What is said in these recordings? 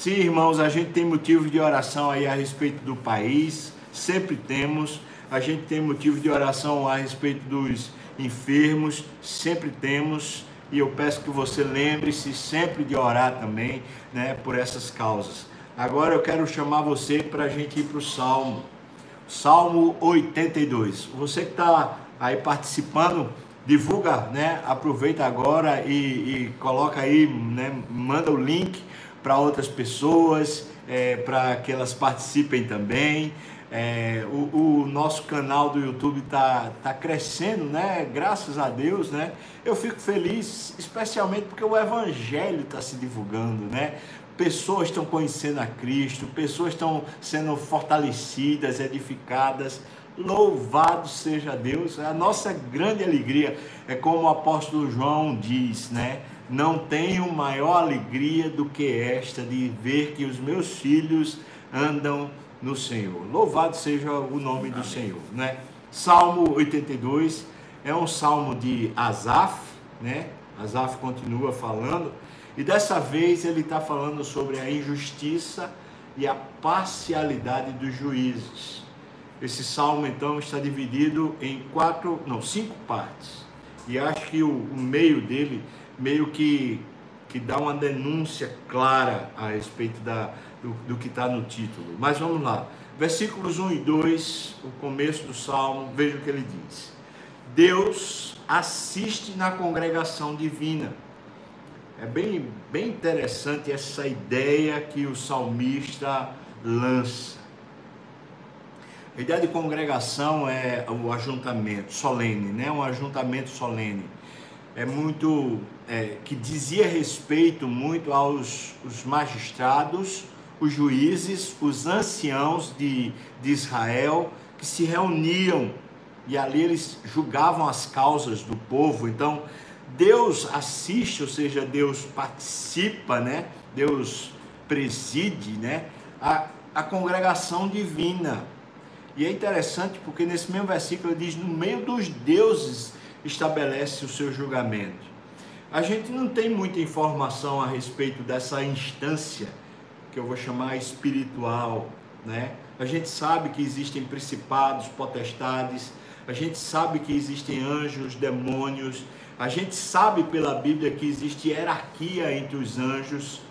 Sim, irmãos, a gente tem motivo de oração aí a respeito do país, sempre temos. A gente tem motivo de oração a respeito dos enfermos, sempre temos. E eu peço que você lembre-se sempre de orar também, né, por essas causas. Agora eu quero chamar você para a gente ir para o Salmo. Salmo 82. Você que está aí participando, divulga, né? Aproveita agora e, e coloca aí, né? Manda o link para outras pessoas, é, para que elas participem também. É, o, o, nosso canal do YouTube está tá crescendo, né? Graças a Deus, né? Eu fico feliz, especialmente porque o Evangelho está se divulgando, né? Pessoas estão conhecendo a Cristo, pessoas estão sendo fortalecidas, edificadas. Louvado seja Deus! A nossa grande alegria é como o apóstolo João diz, né? Não tenho maior alegria do que esta de ver que os meus filhos andam no Senhor. Louvado seja o nome do Senhor, né? Salmo 82 é um salmo de Asaf, né? Asaf continua falando e dessa vez ele está falando sobre a injustiça e a parcialidade dos juízes. Esse salmo então está dividido em quatro, não, cinco partes. E acho que o, o meio dele meio que, que dá uma denúncia clara a respeito da, do, do que está no título. Mas vamos lá. Versículos 1 e 2, o começo do salmo, veja o que ele diz. Deus assiste na congregação divina. É bem, bem interessante essa ideia que o salmista lança. A ideia de congregação é o ajuntamento solene, né? um ajuntamento solene é muito é, que dizia respeito muito aos os magistrados, os juízes, os anciãos de, de Israel que se reuniam e ali eles julgavam as causas do povo. Então Deus assiste, ou seja, Deus participa, né? Deus preside, né? A, a congregação divina. E é interessante porque nesse mesmo versículo ele diz: no meio dos deuses estabelece o seu julgamento. A gente não tem muita informação a respeito dessa instância que eu vou chamar espiritual, né? A gente sabe que existem principados, potestades, a gente sabe que existem anjos, demônios, a gente sabe pela Bíblia que existe hierarquia entre os anjos.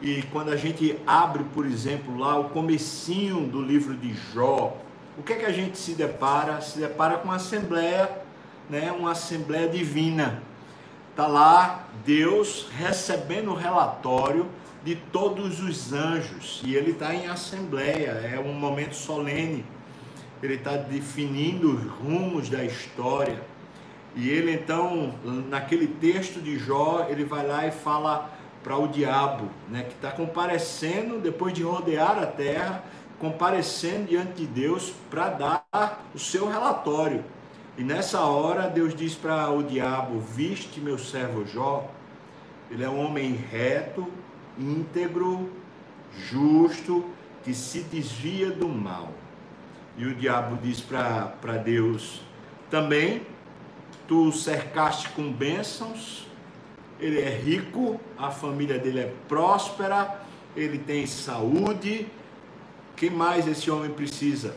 E quando a gente abre, por exemplo, lá o comecinho do livro de Jó, o que é que a gente se depara? Se depara com uma assembleia né, uma assembleia divina. Está lá Deus recebendo o relatório de todos os anjos e ele está em assembleia, é um momento solene. Ele está definindo os rumos da história. E ele então, naquele texto de Jó, ele vai lá e fala para o diabo, né, que está comparecendo depois de rodear a terra, comparecendo diante de Deus para dar o seu relatório. E nessa hora Deus diz para o diabo: Viste meu servo Jó, ele é um homem reto, íntegro, justo, que se desvia do mal. E o diabo diz para Deus: Também tu cercaste com bênçãos, ele é rico, a família dele é próspera, ele tem saúde. Que mais esse homem precisa?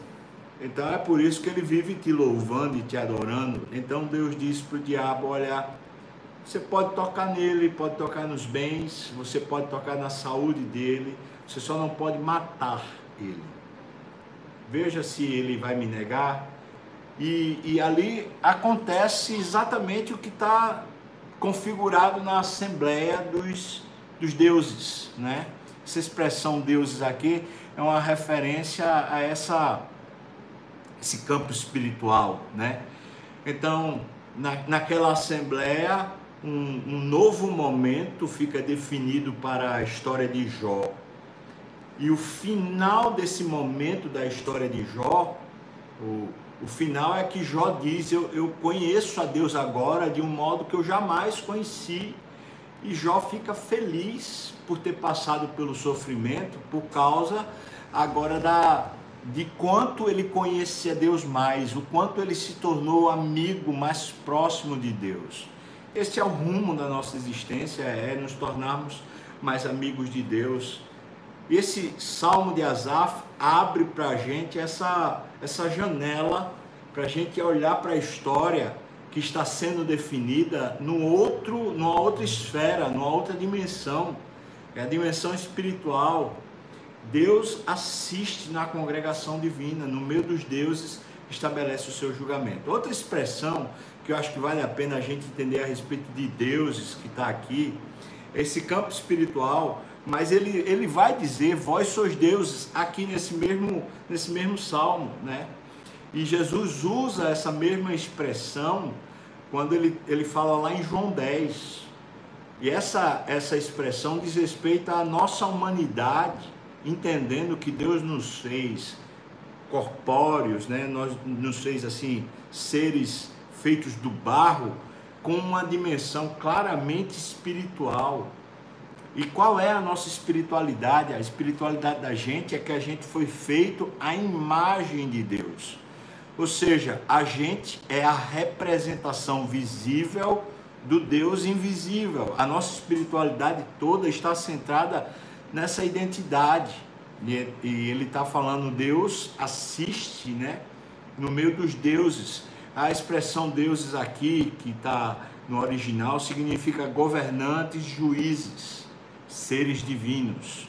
Então é por isso que ele vive te louvando e te adorando. Então Deus disse para o diabo: Olha, você pode tocar nele, pode tocar nos bens, você pode tocar na saúde dele, você só não pode matar ele. Veja se ele vai me negar. E, e ali acontece exatamente o que está configurado na Assembleia dos, dos Deuses. Né? Essa expressão deuses aqui é uma referência a essa esse campo espiritual, né? Então, na, naquela assembleia, um, um, novo momento fica definido para a história de Jó. E o final desse momento da história de Jó, o, o final é que Jó diz: eu, eu conheço a Deus agora de um modo que eu jamais conheci. E Jó fica feliz por ter passado pelo sofrimento, por causa agora da, de quanto ele conhecia Deus mais, o quanto ele se tornou amigo mais próximo de Deus. Esse é o rumo da nossa existência, é nos tornarmos mais amigos de Deus, esse salmo de Asaf abre para a gente essa, essa janela para a gente olhar para a história que está sendo definida no outro, numa outra esfera, numa outra dimensão, é a dimensão espiritual. Deus assiste na congregação divina, no meio dos deuses, estabelece o seu julgamento. Outra expressão que eu acho que vale a pena a gente entender a respeito de deuses que está aqui, esse campo espiritual, mas ele, ele vai dizer, vós sois deuses, aqui nesse mesmo, nesse mesmo salmo, né? E Jesus usa essa mesma expressão quando ele, ele fala lá em João 10. E essa, essa expressão diz respeito à nossa humanidade, entendendo que Deus nos fez corpóreos, né? Nós nos fez assim seres feitos do barro com uma dimensão claramente espiritual. E qual é a nossa espiritualidade? A espiritualidade da gente é que a gente foi feito à imagem de Deus. Ou seja, a gente é a representação visível do Deus invisível. A nossa espiritualidade toda está centrada nessa identidade. E ele está falando, Deus assiste, né? No meio dos deuses. A expressão deuses aqui, que está no original, significa governantes, juízes, seres divinos.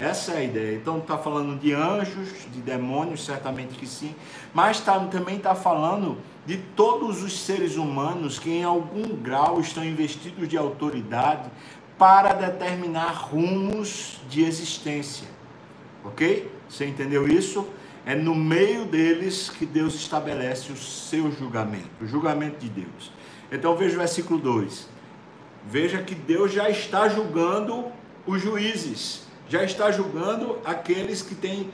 Essa é a ideia. Então está falando de anjos, de demônios, certamente que sim, mas tá, também está falando de todos os seres humanos que em algum grau estão investidos de autoridade para determinar rumos de existência. Ok? Você entendeu isso? É no meio deles que Deus estabelece o seu julgamento, o julgamento de Deus. Então veja o versículo 2. Veja que Deus já está julgando os juízes, já está julgando aqueles que têm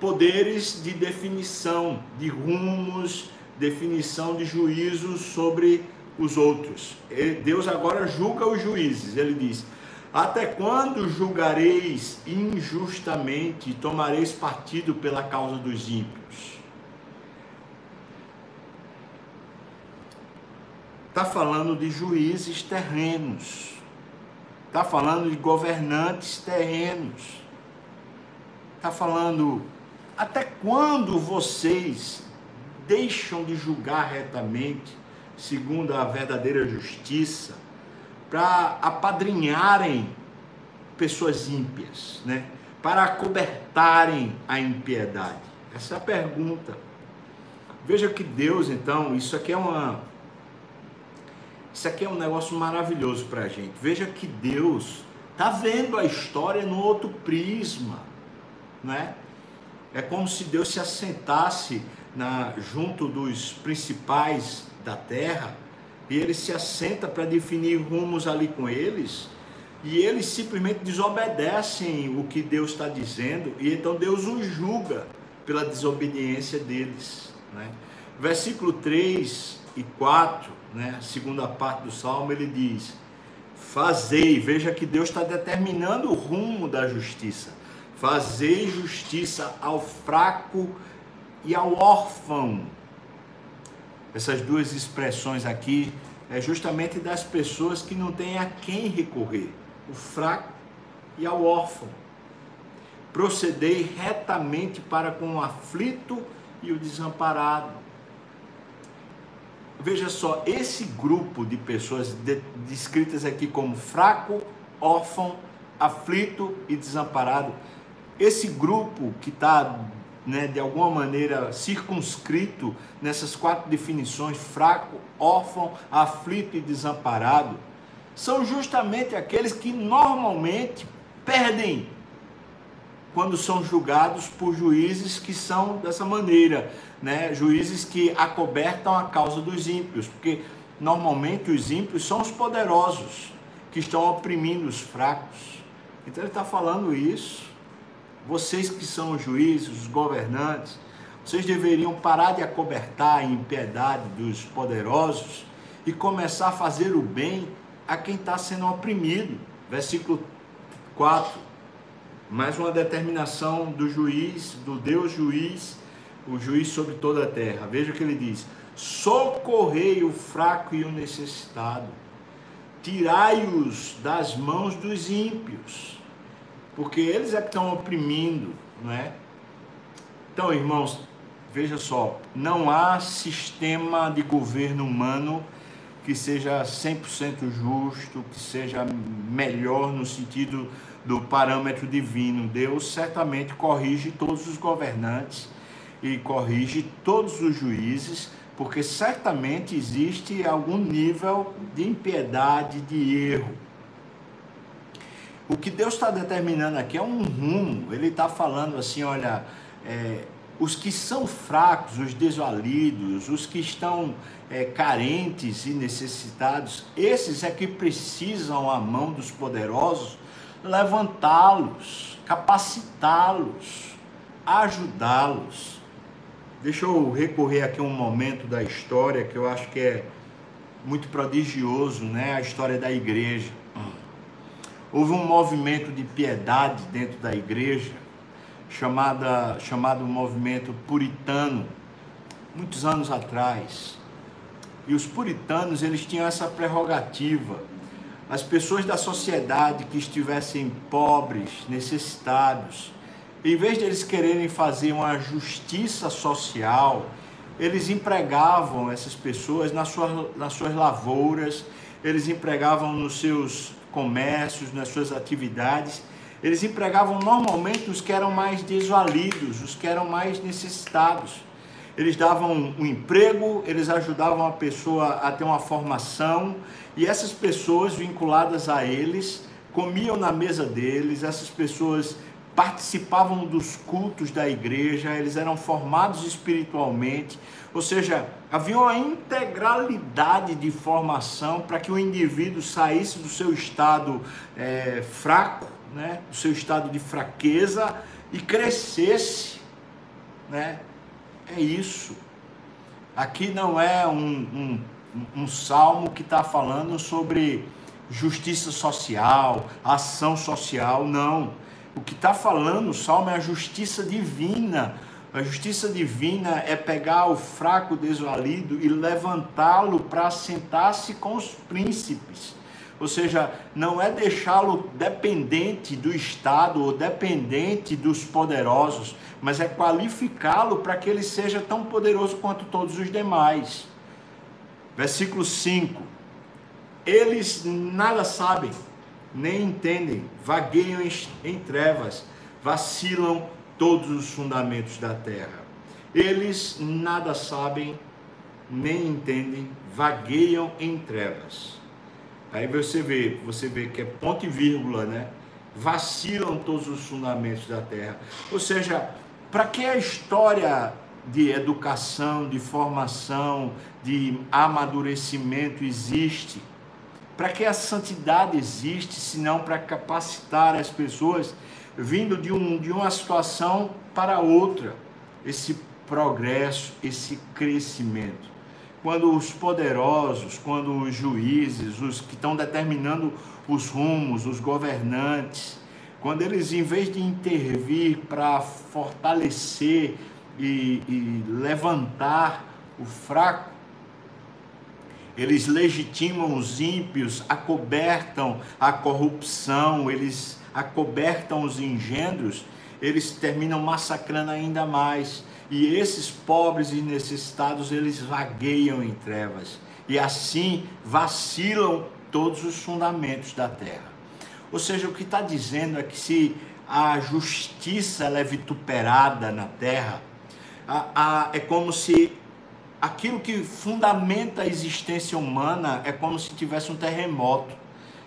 poderes de definição, de rumos, definição de juízos sobre os outros. Deus agora julga os juízes. Ele diz: até quando julgareis injustamente e tomareis partido pela causa dos ímpios? Está falando de juízes terrenos. Está falando de governantes terrenos. Está falando até quando vocês deixam de julgar retamente, segundo a verdadeira justiça? para apadrinharem pessoas ímpias, né? para acobertarem a impiedade? Essa é a pergunta. Veja que Deus, então, isso aqui é uma. Isso aqui é um negócio maravilhoso para a gente. Veja que Deus está vendo a história no outro prisma, né? É como se Deus se assentasse na, junto dos principais da terra e ele se assenta para definir rumos ali com eles, e eles simplesmente desobedecem o que Deus está dizendo, e então Deus os julga pela desobediência deles. Né? Versículo 3 e 4, né, segunda parte do salmo, ele diz: Fazei, veja que Deus está determinando o rumo da justiça. Fazei justiça ao fraco e ao órfão essas duas expressões aqui é justamente das pessoas que não têm a quem recorrer, o fraco e ao órfão. Procedei retamente para com o aflito e o desamparado. Veja só, esse grupo de pessoas descritas aqui como fraco, órfão, aflito e desamparado, esse grupo que está né, de alguma maneira circunscrito nessas quatro definições, fraco, órfão, aflito e desamparado, são justamente aqueles que normalmente perdem quando são julgados por juízes que são dessa maneira, né? Juízes que acobertam a causa dos ímpios, porque normalmente os ímpios são os poderosos que estão oprimindo os fracos. Então ele está falando isso vocês que são os juízes, os governantes, vocês deveriam parar de acobertar a impiedade dos poderosos e começar a fazer o bem a quem está sendo oprimido. Versículo 4. Mais uma determinação do juiz, do Deus juiz, o juiz sobre toda a terra. Veja o que ele diz: socorrei o fraco e o necessitado, tirai-os das mãos dos ímpios porque eles é que estão oprimindo, não é? Então, irmãos, veja só, não há sistema de governo humano que seja 100% justo, que seja melhor no sentido do parâmetro divino. Deus certamente corrige todos os governantes e corrige todos os juízes, porque certamente existe algum nível de impiedade, de erro. O que Deus está determinando aqui é um rumo. Ele está falando assim: olha, é, os que são fracos, os desvalidos, os que estão é, carentes e necessitados, esses é que precisam a mão dos poderosos levantá-los, capacitá-los, ajudá-los. Deixa eu recorrer aqui a um momento da história que eu acho que é muito prodigioso, né? A história da igreja. Houve um movimento de piedade dentro da igreja, chamada, chamado movimento puritano, muitos anos atrás. E os puritanos, eles tinham essa prerrogativa. As pessoas da sociedade que estivessem pobres, necessitados, em vez de eles quererem fazer uma justiça social, eles empregavam essas pessoas nas suas, nas suas lavouras, eles empregavam nos seus comércios, nas suas atividades, eles empregavam normalmente os que eram mais desvalidos, os que eram mais necessitados. Eles davam um emprego, eles ajudavam a pessoa a ter uma formação, e essas pessoas vinculadas a eles comiam na mesa deles, essas pessoas participavam dos cultos da igreja, eles eram formados espiritualmente, ou seja, havia uma integralidade de formação para que o indivíduo saísse do seu estado é, fraco, né, do seu estado de fraqueza e crescesse, né? É isso. Aqui não é um, um, um salmo que está falando sobre justiça social, ação social, não o que está falando o salmo é a justiça divina. A justiça divina é pegar o fraco desvalido e levantá-lo para sentar-se com os príncipes. Ou seja, não é deixá-lo dependente do Estado ou dependente dos poderosos, mas é qualificá-lo para que ele seja tão poderoso quanto todos os demais. Versículo 5: Eles nada sabem nem entendem, vagueiam em trevas, vacilam todos os fundamentos da terra. Eles nada sabem, nem entendem, vagueiam em trevas. Aí você vê, você vê que é ponto e vírgula, né? Vacilam todos os fundamentos da terra. Ou seja, para que a história de educação, de formação, de amadurecimento existe? Para que a santidade existe, senão para capacitar as pessoas vindo de, um, de uma situação para outra, esse progresso, esse crescimento. Quando os poderosos, quando os juízes, os que estão determinando os rumos, os governantes, quando eles, em vez de intervir para fortalecer e, e levantar o fraco, eles legitimam os ímpios, acobertam a corrupção, eles acobertam os engendros, eles terminam massacrando ainda mais. E esses pobres e necessitados, eles vagueiam em trevas. E assim vacilam todos os fundamentos da terra. Ou seja, o que está dizendo é que se a justiça é vituperada na terra, a, a, é como se aquilo que fundamenta a existência humana é como se tivesse um terremoto.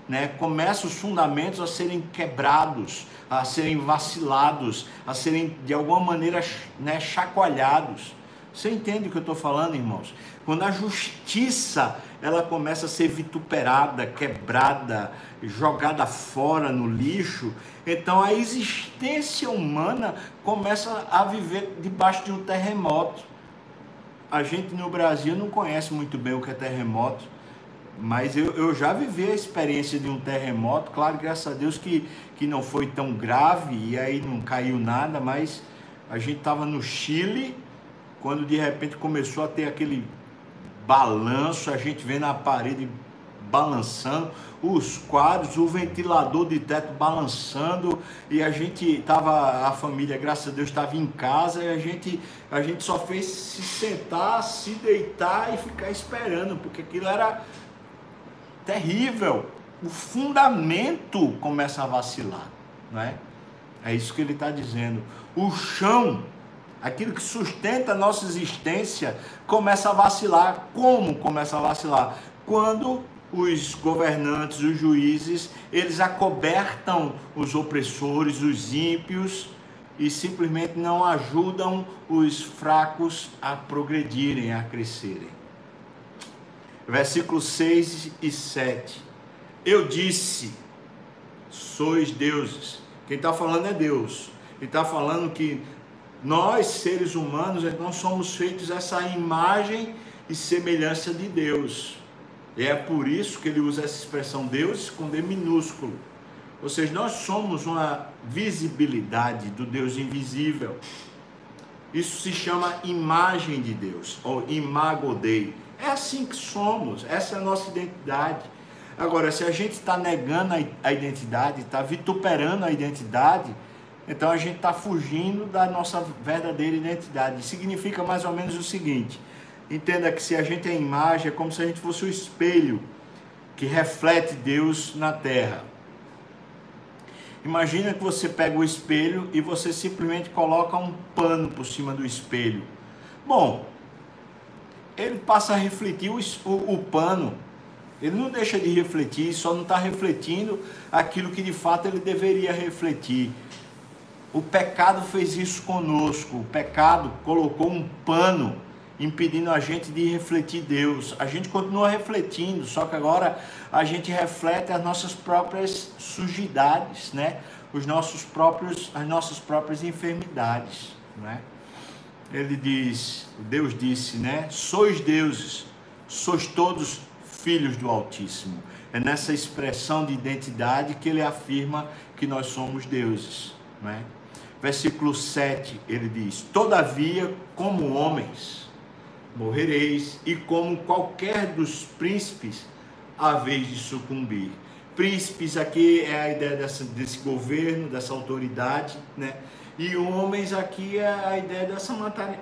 Né? Começa os fundamentos a serem quebrados, a serem vacilados, a serem de alguma maneira né, chacoalhados. Você entende o que eu estou falando, irmãos? Quando a justiça ela começa a ser vituperada, quebrada, jogada fora no lixo, então a existência humana começa a viver debaixo de um terremoto a gente no Brasil não conhece muito bem o que é terremoto, mas eu, eu já vivi a experiência de um terremoto, claro, graças a Deus que, que não foi tão grave e aí não caiu nada, mas a gente estava no Chile, quando de repente começou a ter aquele balanço, a gente vendo a parede balançando, os quadros, o ventilador de teto balançando, e a gente tava, a família, graças a Deus, estava em casa, e a gente, a gente só fez se sentar, se deitar e ficar esperando, porque aquilo era terrível. O fundamento começa a vacilar, não é? É isso que ele está dizendo. O chão, aquilo que sustenta a nossa existência, começa a vacilar. Como começa a vacilar? Quando os governantes, os juízes, eles acobertam os opressores, os ímpios e simplesmente não ajudam os fracos a progredirem, a crescerem. Versículos 6 e 7. Eu disse: sois deuses. Quem está falando é Deus. Ele está falando que nós, seres humanos, nós somos feitos essa imagem e semelhança de Deus. E é por isso que ele usa essa expressão Deus com D minúsculo. Ou seja, nós somos uma visibilidade do Deus invisível. Isso se chama imagem de Deus, ou imago Dei. É assim que somos, essa é a nossa identidade. Agora, se a gente está negando a identidade, está vituperando a identidade, então a gente está fugindo da nossa verdadeira identidade. Significa mais ou menos o seguinte: Entenda que se a gente é imagem, é como se a gente fosse o espelho que reflete Deus na terra. Imagina que você pega o espelho e você simplesmente coloca um pano por cima do espelho. Bom, ele passa a refletir o, o, pano. Ele não deixa de refletir, só não está refletindo aquilo que de fato ele deveria refletir. O pecado fez isso conosco. O pecado colocou um pano impedindo a gente de refletir Deus. A gente continua refletindo, só que agora a gente reflete as nossas próprias sujidades, né? Os nossos próprios, as nossas próprias enfermidades, né? Ele diz, Deus disse, né? Sois deuses, sois todos filhos do Altíssimo. É nessa expressão de identidade que ele afirma que nós somos deuses, né? Versículo 7, ele diz: Todavia, como homens, morrereis, e como qualquer dos príncipes, haveis de sucumbir. Príncipes aqui é a ideia dessa, desse governo, dessa autoridade, né? E homens aqui é a ideia dessa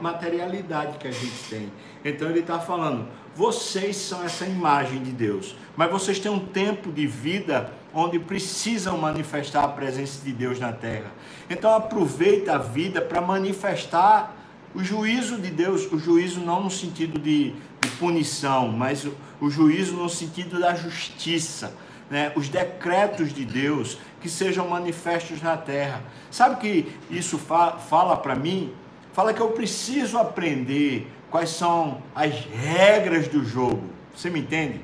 materialidade que a gente tem. Então ele está falando, vocês são essa imagem de Deus, mas vocês têm um tempo de vida onde precisam manifestar a presença de Deus na terra. Então aproveita a vida para manifestar o juízo de Deus, o juízo não no sentido de, de punição, mas o, o, juízo no sentido da justiça, né? os decretos de Deus que sejam manifestos na terra. Sabe que isso fa fala para mim? Fala que eu preciso aprender quais são as regras do jogo. Você me entende?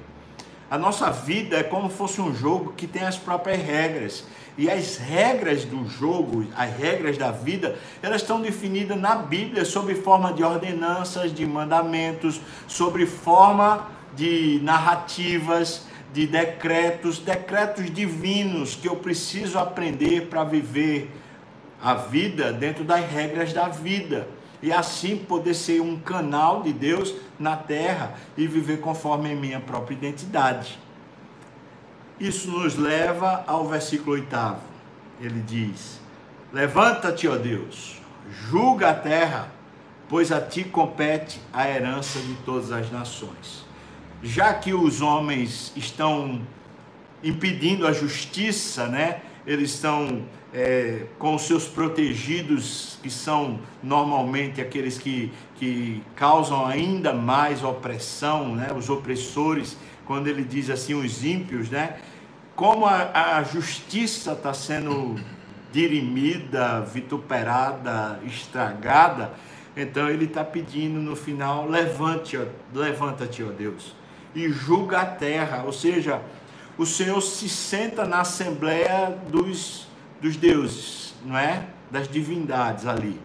A nossa vida é como se fosse um jogo que tem as próprias regras. E as regras do jogo, as regras da vida, elas estão definidas na Bíblia sob forma de ordenanças, de mandamentos, sobre forma de narrativas, de decretos, decretos divinos que eu preciso aprender para viver a vida dentro das regras da vida. E assim poder ser um canal de Deus na terra e viver conforme a minha própria identidade. Isso nos leva ao versículo oitavo. Ele diz: Levanta-te, ó Deus, julga a terra, pois a ti compete a herança de todas as nações. Já que os homens estão impedindo a justiça, né? Eles estão é, com os seus protegidos, que são normalmente aqueles que, que causam ainda mais opressão, né? Os opressores quando ele diz assim, os ímpios, né? Como a, a justiça está sendo dirimida, vituperada, estragada, então ele está pedindo no final: levante, levanta-te, ó Deus, e julga a terra. Ou seja, o Senhor se senta na assembleia dos, dos deuses, não é? Das divindades ali.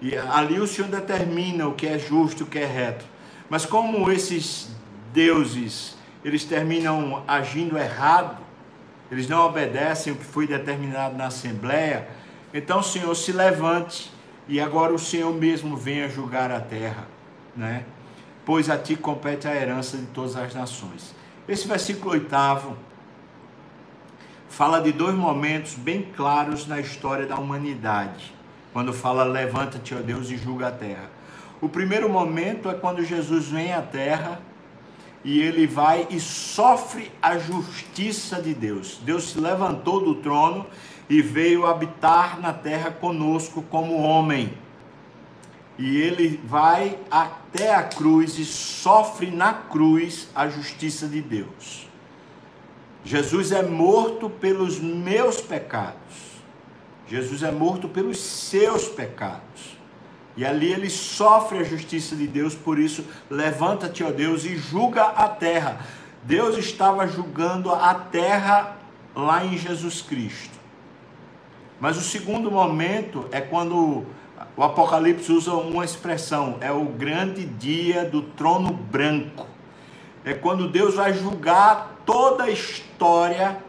E ali o Senhor determina o que é justo, o que é reto. Mas como esses deuses eles terminam agindo errado, eles não obedecem o que foi determinado na Assembleia, então o Senhor se levante e agora o Senhor mesmo venha julgar a terra, né? Pois a ti compete a herança de todas as nações. Esse versículo oitavo fala de dois momentos bem claros na história da humanidade. Quando fala levanta-te, ó Deus, e julga a terra. O primeiro momento é quando Jesus vem à terra e ele vai e sofre a justiça de Deus. Deus se levantou do trono e veio habitar na terra conosco como homem. E ele vai até a cruz e sofre na cruz a justiça de Deus. Jesus é morto pelos meus pecados. Jesus é morto pelos seus pecados. E ali ele sofre a justiça de Deus, por isso, levanta-te, ó Deus, e julga a terra. Deus estava julgando a terra lá em Jesus Cristo. Mas o segundo momento é quando o Apocalipse usa uma expressão, é o grande dia do trono branco. É quando Deus vai julgar toda a história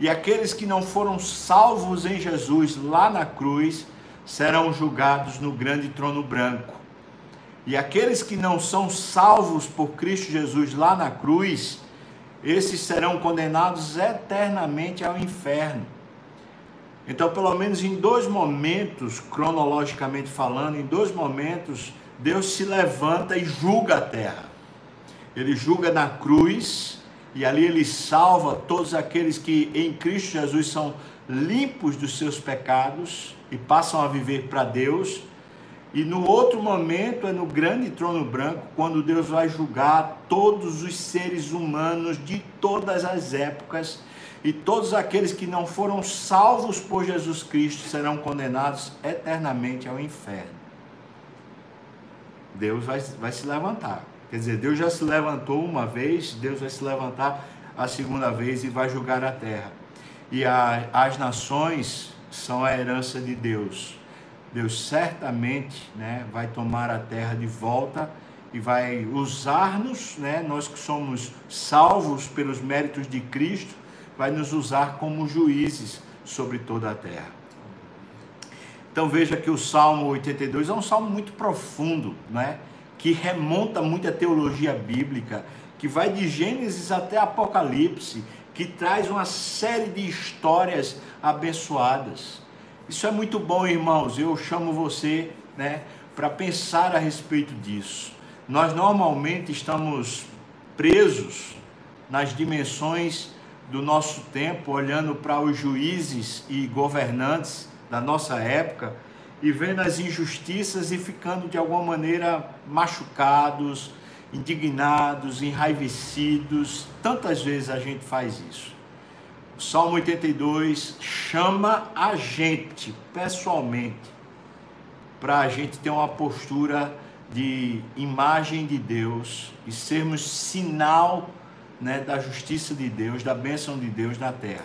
e aqueles que não foram salvos em Jesus lá na cruz serão julgados no grande trono branco. E aqueles que não são salvos por Cristo Jesus lá na cruz, esses serão condenados eternamente ao inferno. Então, pelo menos em dois momentos, cronologicamente falando, em dois momentos, Deus se levanta e julga a terra. Ele julga na cruz e ali ele salva todos aqueles que em Cristo Jesus são limpos dos seus pecados e passam a viver para Deus. E no outro momento é no grande trono branco, quando Deus vai julgar todos os seres humanos de todas as épocas e todos aqueles que não foram salvos por Jesus Cristo serão condenados eternamente ao inferno. Deus vai, vai se levantar. Quer dizer, Deus já se levantou uma vez, Deus vai se levantar a segunda vez e vai julgar a terra e a, as nações são a herança de Deus. Deus certamente né, vai tomar a terra de volta e vai usar-nos, né, nós que somos salvos pelos méritos de Cristo, vai nos usar como juízes sobre toda a terra. Então veja que o Salmo 82 é um salmo muito profundo, né? que remonta muito à teologia bíblica, que vai de Gênesis até Apocalipse que traz uma série de histórias abençoadas. Isso é muito bom, irmãos. Eu chamo você, né, para pensar a respeito disso. Nós normalmente estamos presos nas dimensões do nosso tempo, olhando para os juízes e governantes da nossa época e vendo as injustiças e ficando de alguma maneira machucados, indignados, enraivecidos. Tantas vezes a gente faz isso. O Salmo 82 chama a gente pessoalmente para a gente ter uma postura de imagem de Deus e sermos sinal né, da justiça de Deus, da bênção de Deus na terra.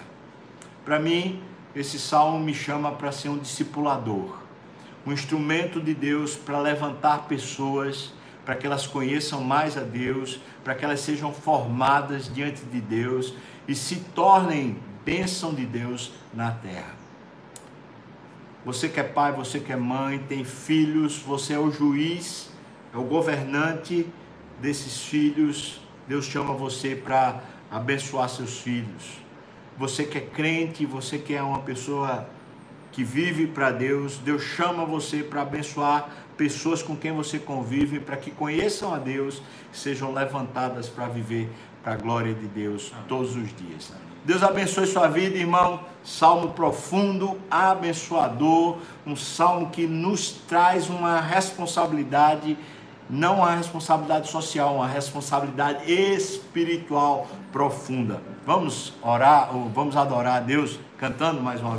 Para mim, esse salmo me chama para ser um discipulador, um instrumento de Deus para levantar pessoas para que elas conheçam mais a Deus, para que elas sejam formadas diante de Deus e se tornem bênção de Deus na terra. Você que é pai, você que é mãe, tem filhos, você é o juiz, é o governante desses filhos. Deus chama você para abençoar seus filhos. Você que é crente, você que é uma pessoa que vive para Deus, Deus chama você para abençoar pessoas com quem você convive, para que conheçam a Deus, sejam levantadas para viver para a glória de Deus todos os dias. Deus abençoe sua vida, irmão. Salmo profundo, abençoador, um salmo que nos traz uma responsabilidade, não uma responsabilidade social, uma responsabilidade espiritual profunda. Vamos orar, ou vamos adorar a Deus cantando mais uma